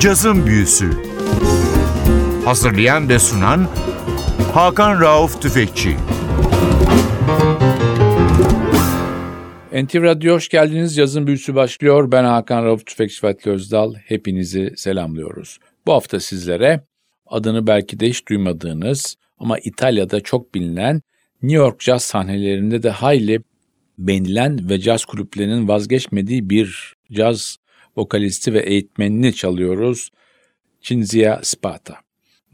Cazın Büyüsü Hazırlayan ve sunan Hakan Rauf Tüfekçi NTV Radyo hoş geldiniz. Yazın büyüsü başlıyor. Ben Hakan Rauf Tüfekçi Fatih Özdal. Hepinizi selamlıyoruz. Bu hafta sizlere adını belki de hiç duymadığınız ama İtalya'da çok bilinen New York caz sahnelerinde de hayli beğenilen ve caz kulüplerinin vazgeçmediği bir caz vokalisti ve eğitmenini çalıyoruz. Cinzia Spata.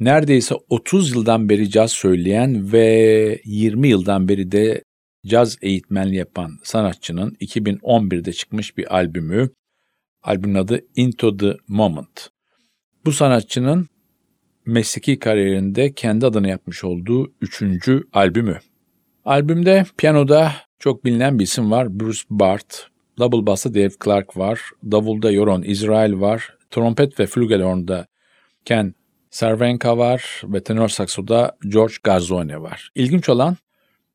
Neredeyse 30 yıldan beri caz söyleyen ve 20 yıldan beri de caz eğitmenliği yapan sanatçının 2011'de çıkmış bir albümü. Albümün adı Into the Moment. Bu sanatçının mesleki kariyerinde kendi adına yapmış olduğu üçüncü albümü. Albümde piyanoda çok bilinen bir isim var. Bruce Bart, double bass'ta Dave Clark var, davulda Yoron Israel var, trompet ve flügelhorn'da Ken Cervenka var ve tenor saksoda George Garzone var. İlginç olan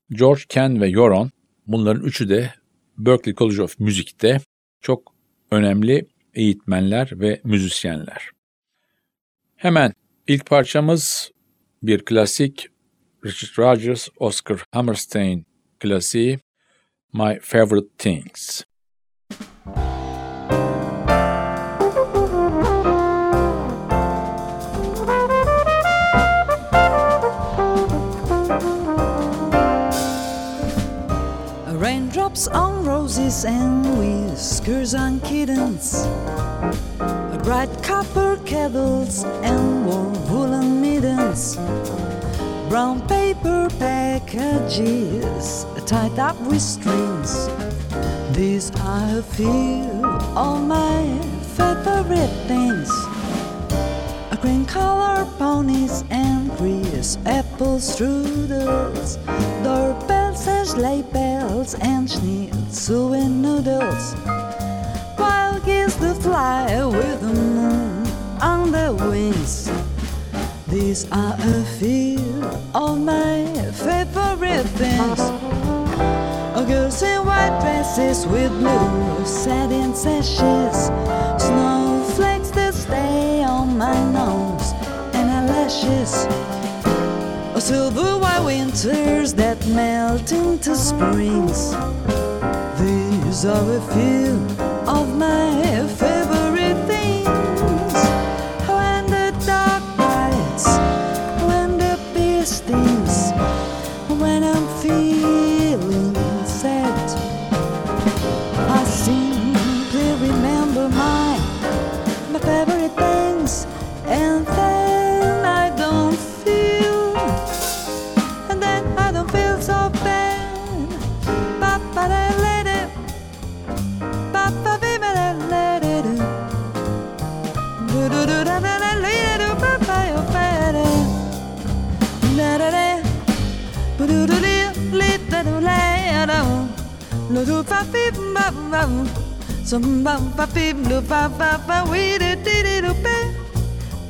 George, Ken ve Yoron bunların üçü de Berklee College of Music'te çok önemli eğitmenler ve müzisyenler. Hemen ilk parçamız bir klasik Richard Rogers, Oscar Hammerstein klasiği My Favorite Things. On roses and whiskers on kittens. Bright copper kettles and warm woolen mittens. Brown paper packages tied up with strings. These are a few of my favorite things. Green color ponies and crisp apple strudels, doorbells and sleigh bells and schnitzel and noodles. Wild geese that fly with the moon on their wings. These are a few of my favorite things. Girls in white dresses with blue satin sashes, snowflakes that stay on my nose and eyelashes. A silver white winters that melt into springs. These are a few of my Samba pa piblu pa pa pa we de de de do pe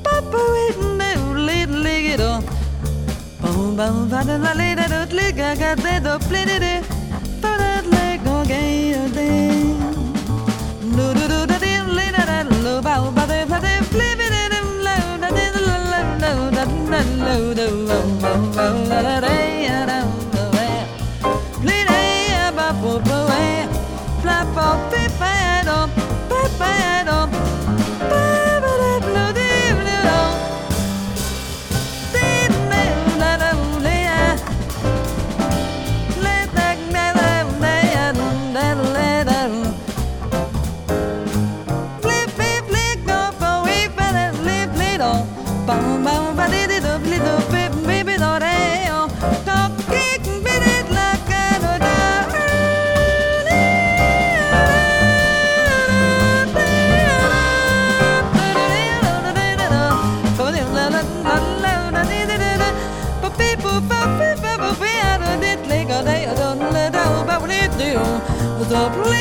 pa pa we me le le ge do pa pa pa da la le da do le ga ga de do ple de de pa da le go ge do de the place.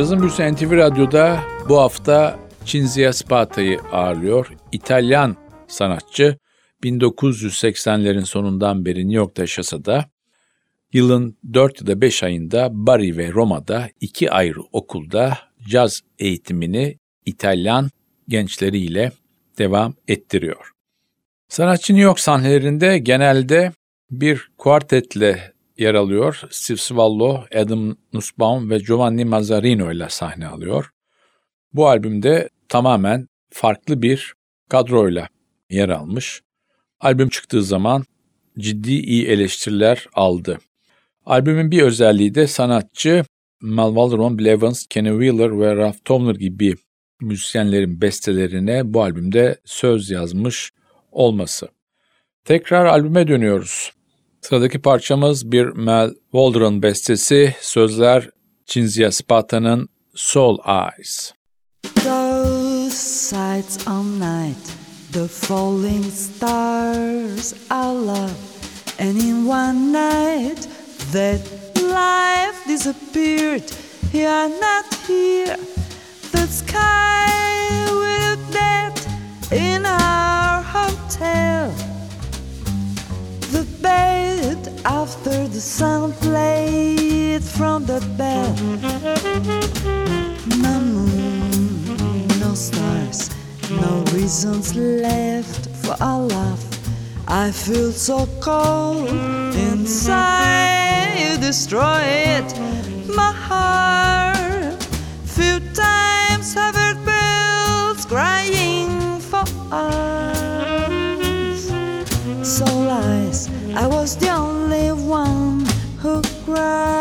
Cazın Büyüsü NTV Radyo'da bu hafta Cinzia Spata'yı ağırlıyor. İtalyan sanatçı 1980'lerin sonundan beri New York'ta yaşasa da yılın 4 ya da 5 ayında Bari ve Roma'da iki ayrı okulda caz eğitimini İtalyan gençleriyle devam ettiriyor. Sanatçı New York sahnelerinde genelde bir kuartetle yer alıyor. Steve Svallo, Adam Nussbaum ve Giovanni Mazzarino ile sahne alıyor. Bu albümde tamamen farklı bir kadroyla yer almış. Albüm çıktığı zaman ciddi iyi eleştiriler aldı. Albümün bir özelliği de sanatçı Mal Waldron, Bill Evans, Kenny Wheeler ve Ralph Tomler gibi müzisyenlerin bestelerine bu albümde söz yazmış olması. Tekrar albüme dönüyoruz. Sıradaki parçamız bir Mel Waldron bestesi, sözler Cinzia Spata'nın Soul Eyes. Those sights all night, the falling stars I love, and in one night that life disappeared. You're not here, the sky will dead in our hotel. The bed after the sound played from the bed. No moon, no stars, no reasons left for our love. I feel so cold inside, you destroy it, my heart. Few times I've heard bells crying for us. So lies, I was the only one who cried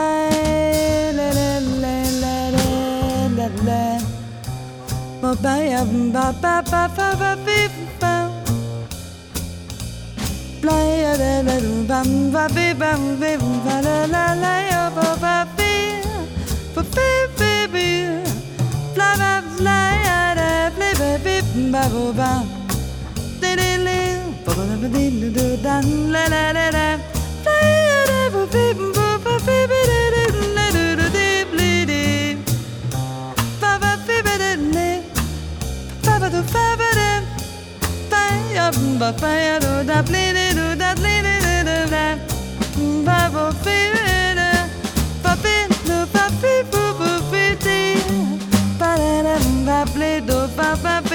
ba ba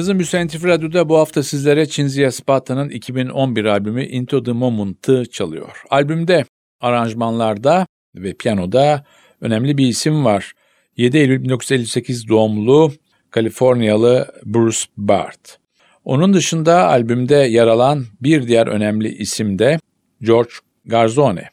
Cazın Müsentif Radyo'da bu hafta sizlere Cinzia Spata'nın 2011 albümü Into the Moment'ı çalıyor. Albümde aranjmanlarda ve piyanoda önemli bir isim var. 7 Eylül 1958 doğumlu Kaliforniyalı Bruce Bart. Onun dışında albümde yer alan bir diğer önemli isim de George Garzone.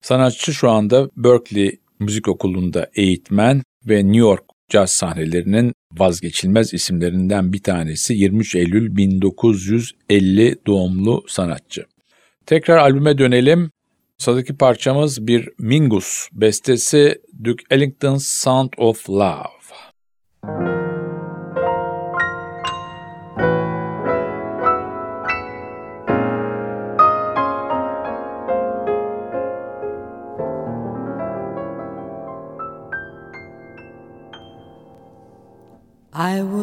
Sanatçı şu anda Berkeley Müzik Okulu'nda eğitmen ve New York caz sahnelerinin vazgeçilmez isimlerinden bir tanesi 23 Eylül 1950 doğumlu sanatçı. Tekrar albüme dönelim. Sıradaki parçamız bir Mingus bestesi Duke Ellington's Sound of Love. I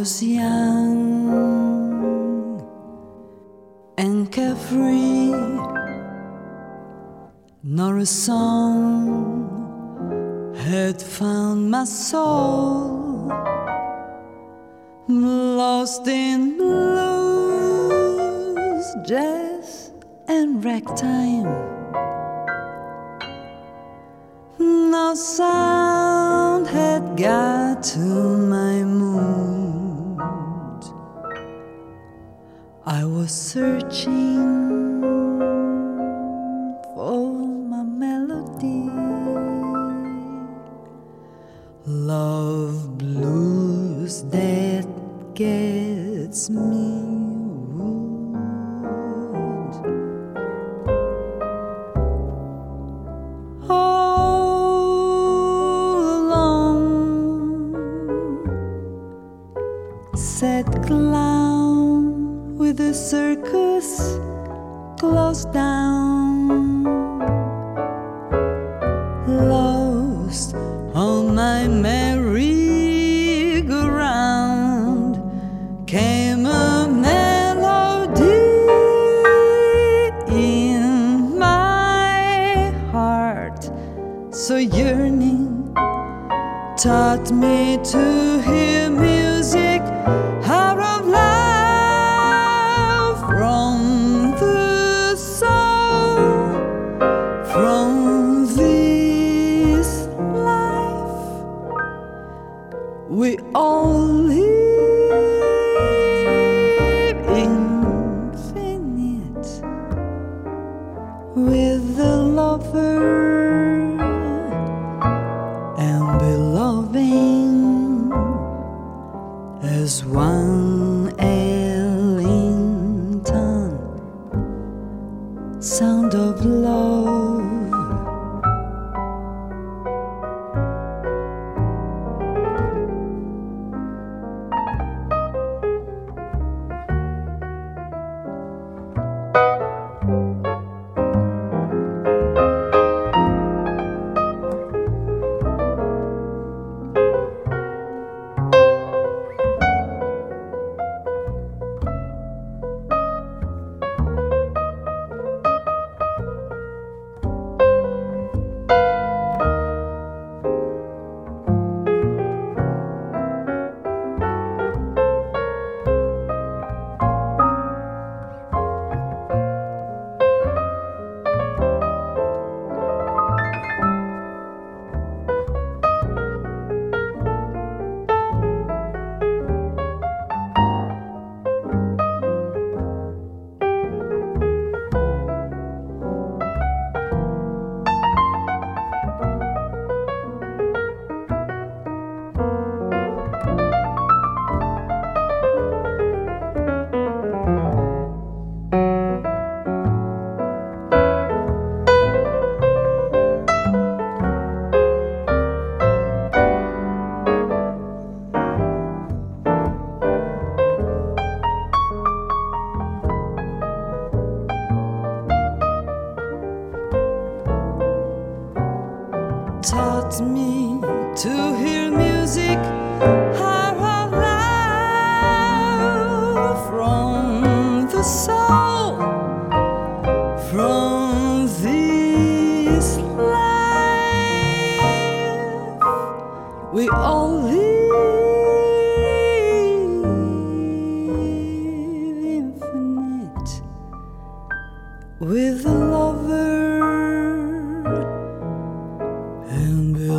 was young and carefree, nor a song had found my soul lost in blues, jazz, and ragtime. No sound had got to my mood. Searching so yearning taught me to hear music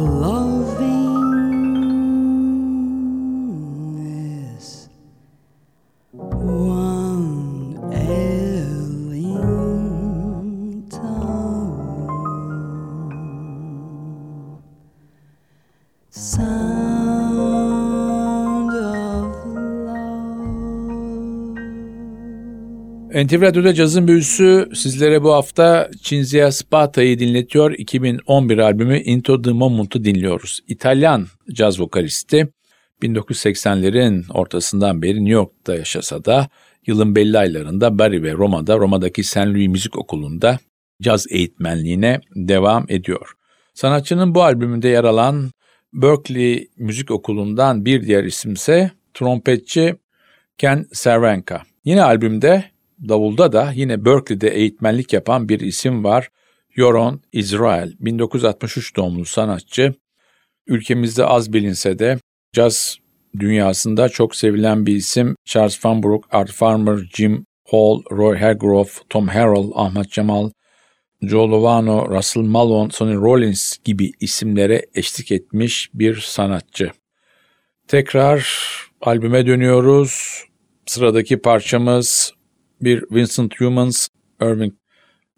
Love. NTV Radyo'da cazın büyüsü sizlere bu hafta Cinzia Spata'yı dinletiyor. 2011 albümü Into the Moment'u dinliyoruz. İtalyan caz vokalisti 1980'lerin ortasından beri New York'ta yaşasa da yılın belli aylarında Bari ve Roma'da, Roma'daki St. Louis Müzik Okulu'nda caz eğitmenliğine devam ediyor. Sanatçının bu albümünde yer alan Berkeley Müzik Okulu'ndan bir diğer isimse trompetçi Ken Cervenka. Yine albümde Davulda da yine Berkeley'de eğitmenlik yapan bir isim var. Yoron Israel, 1963 doğumlu sanatçı. Ülkemizde az bilinse de caz dünyasında çok sevilen bir isim. Charles Van Brook, Art Farmer, Jim Hall, Roy Hargrove, Tom Harrell, Ahmet Cemal, Joe Lovano, Russell Malone, Sonny Rollins gibi isimlere eşlik etmiş bir sanatçı. Tekrar albüme dönüyoruz. Sıradaki parçamız bir Vincent Humans Irving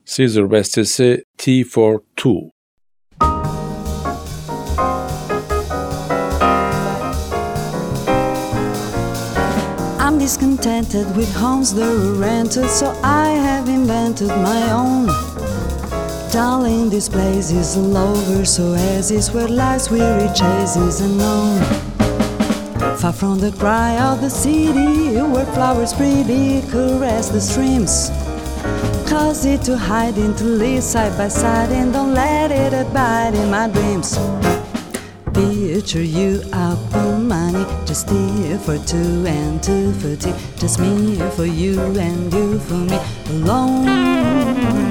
Caesar bestesi T for Two. I'm discontented with homes that are rented, so I have invented my own. Darling, this place is all over, so as is where life's weary chase is unknown. Far from the cry of the city, where flowers pretty caress the streams. Cause it to hide into live side by side, and don't let it abide in my dreams. Picture you up on money, just here for two and two for tea, just me for you and you for me alone.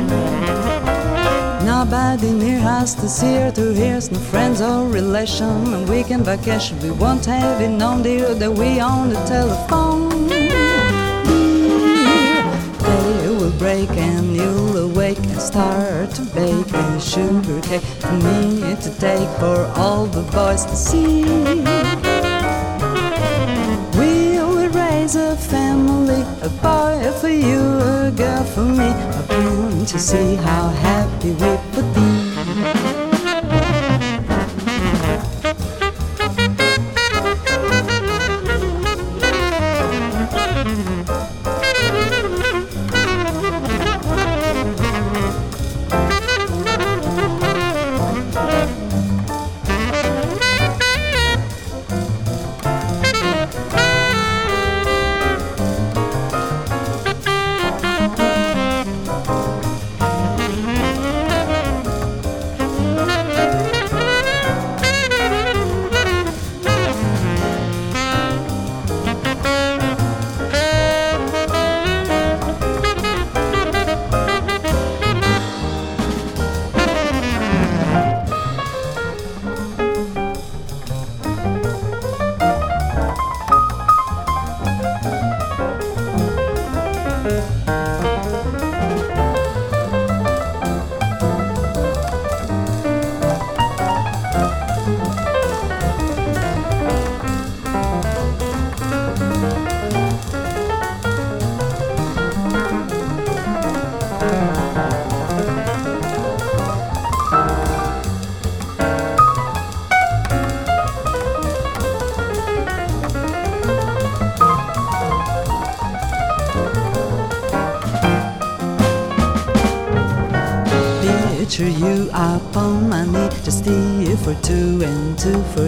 Nobody near us to see or to hear no friends or relation. On weekend vacation, we won't have it known, dear, that we on the telephone. Day will break and you'll awake and start to bake a sugar cake for me to take for all the boys to see. We will raise a family, a boy for you, a girl for me, hoping to see how happy we repetir.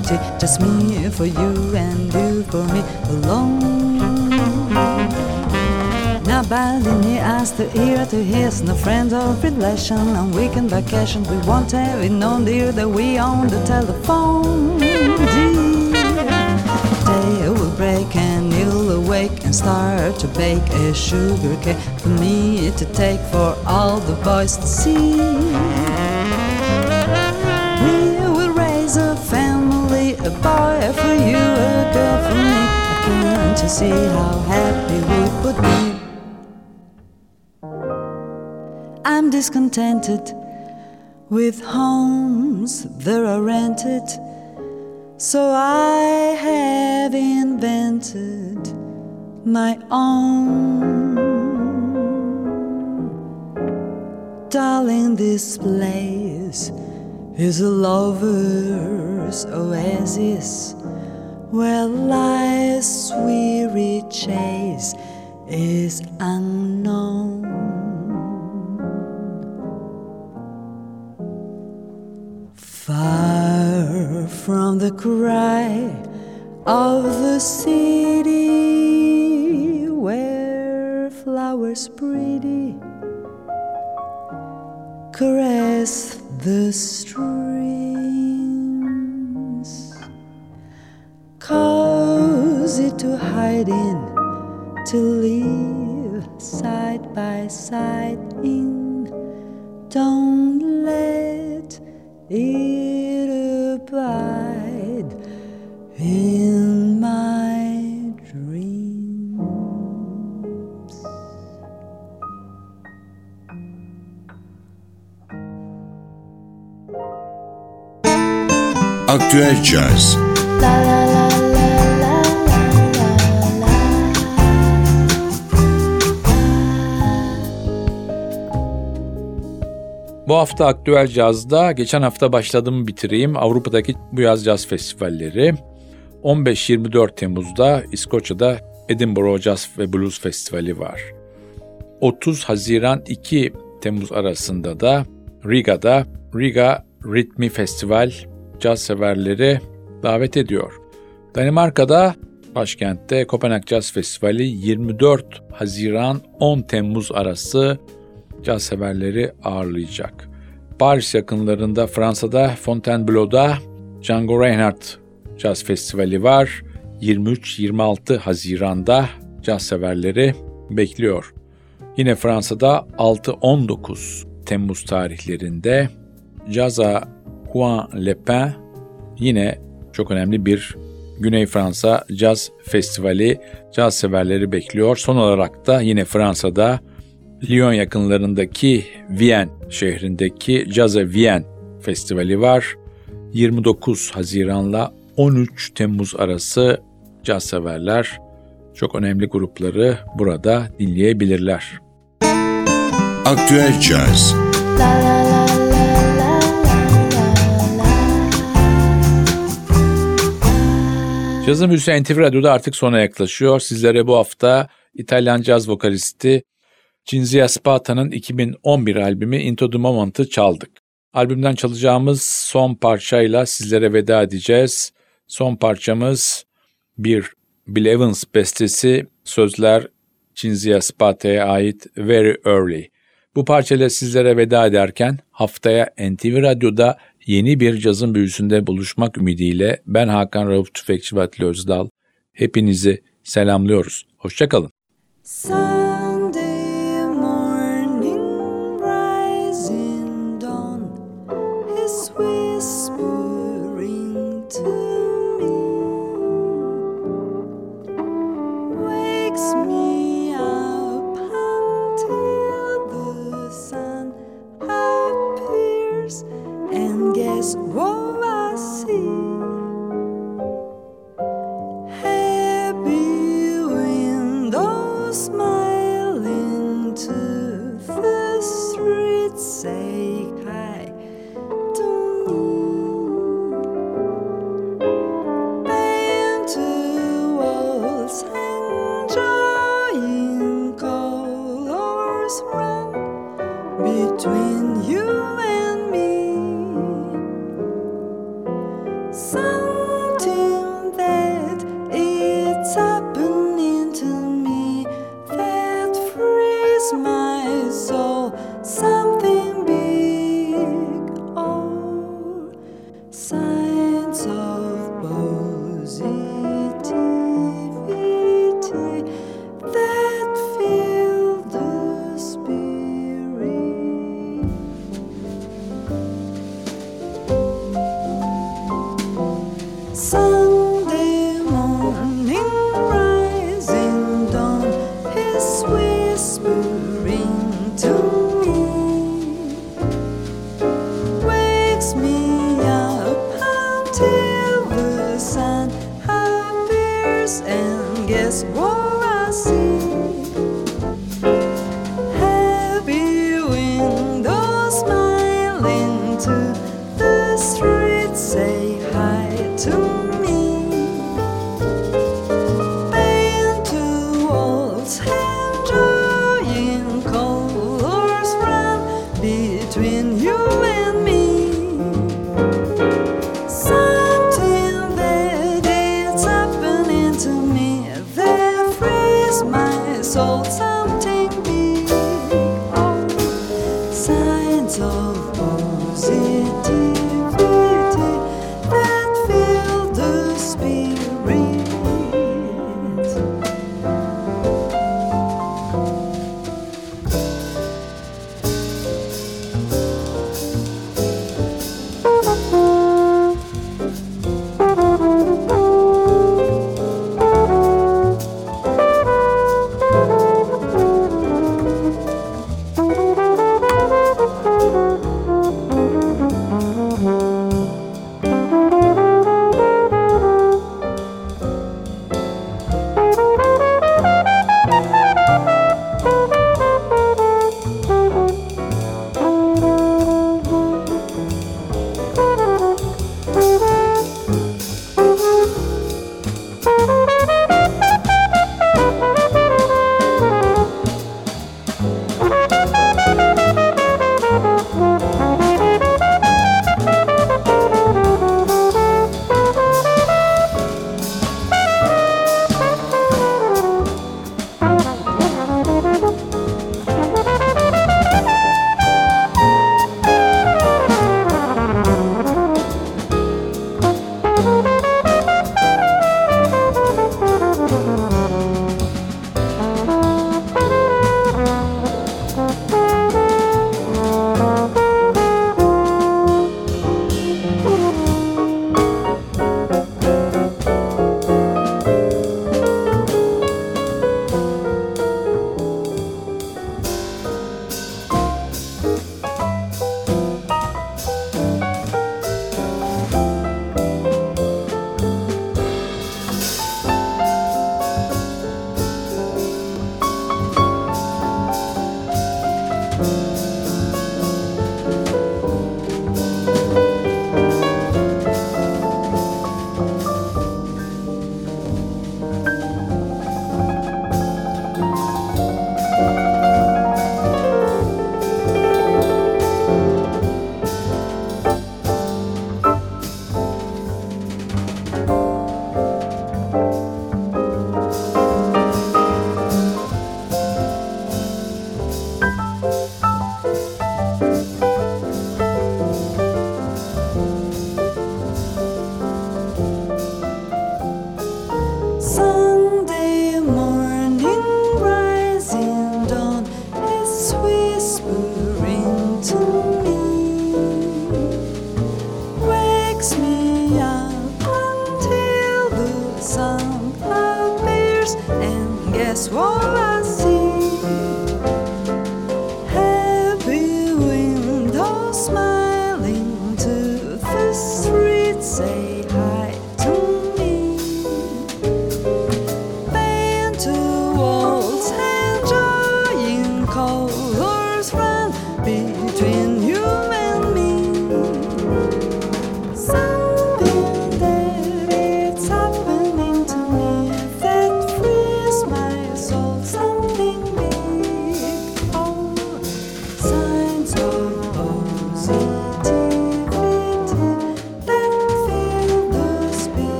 Tea, just me for you and you for me alone. Nobody near us to hear to his, no friends or relation. On weekend vacation, we won't have it known, dear, that we on the telephone. Day will break and you'll awake and start to bake a sugar cake for me to take for all the boys to see. Can't see how happy we would be? I'm discontented with homes that are rented. So I have invented my own. Darling, this place is a lover's oasis where life's weary chase is unknown. Far from the cry of the city where flowers pretty caress the streams, to hide in, to live side by side in. Don't let it abide in my dreams. Aktüel Caz hafta Aktüel Caz'da geçen hafta başladığımı bitireyim. Avrupa'daki bu yaz caz festivalleri. 15-24 Temmuz'da İskoçya'da Edinburgh Jazz ve Blues Festivali var. 30 Haziran 2 Temmuz arasında da Riga'da Riga Ritmi Festival caz severleri davet ediyor. Danimarka'da başkentte Kopenhag Jazz Festivali 24 Haziran 10 Temmuz arası caz severleri ağırlayacak. Paris yakınlarında Fransa'da Fontainebleau'da Django Reinhardt Caz Festivali var. 23-26 Haziran'da caz severleri bekliyor. Yine Fransa'da 6-19 Temmuz tarihlerinde Caza Juan Lepin yine çok önemli bir Güney Fransa Caz Festivali caz severleri bekliyor. Son olarak da yine Fransa'da Lyon yakınlarındaki Vienne şehrindeki Caza Vienne Festivali var. 29 Haziran'la 13 Temmuz arası caz severler çok önemli grupları burada dinleyebilirler. Aktüel Caz Cazın büyüsü NTV Radyo'da artık sona yaklaşıyor. Sizlere bu hafta İtalyan caz vokalisti Cinzia Spata'nın 2011 albümü Into the Moment'ı çaldık. Albümden çalacağımız son parçayla sizlere veda edeceğiz. Son parçamız bir Bill Evans bestesi, sözler Cinzia Spata'ya ait Very Early. Bu parçayla sizlere veda ederken haftaya NTV Radyo'da yeni bir cazın büyüsünde buluşmak ümidiyle ben Hakan Rauf Tüfekçi ve Atli Özdal. Hepinizi selamlıyoruz. Hoşçakalın. Sunday to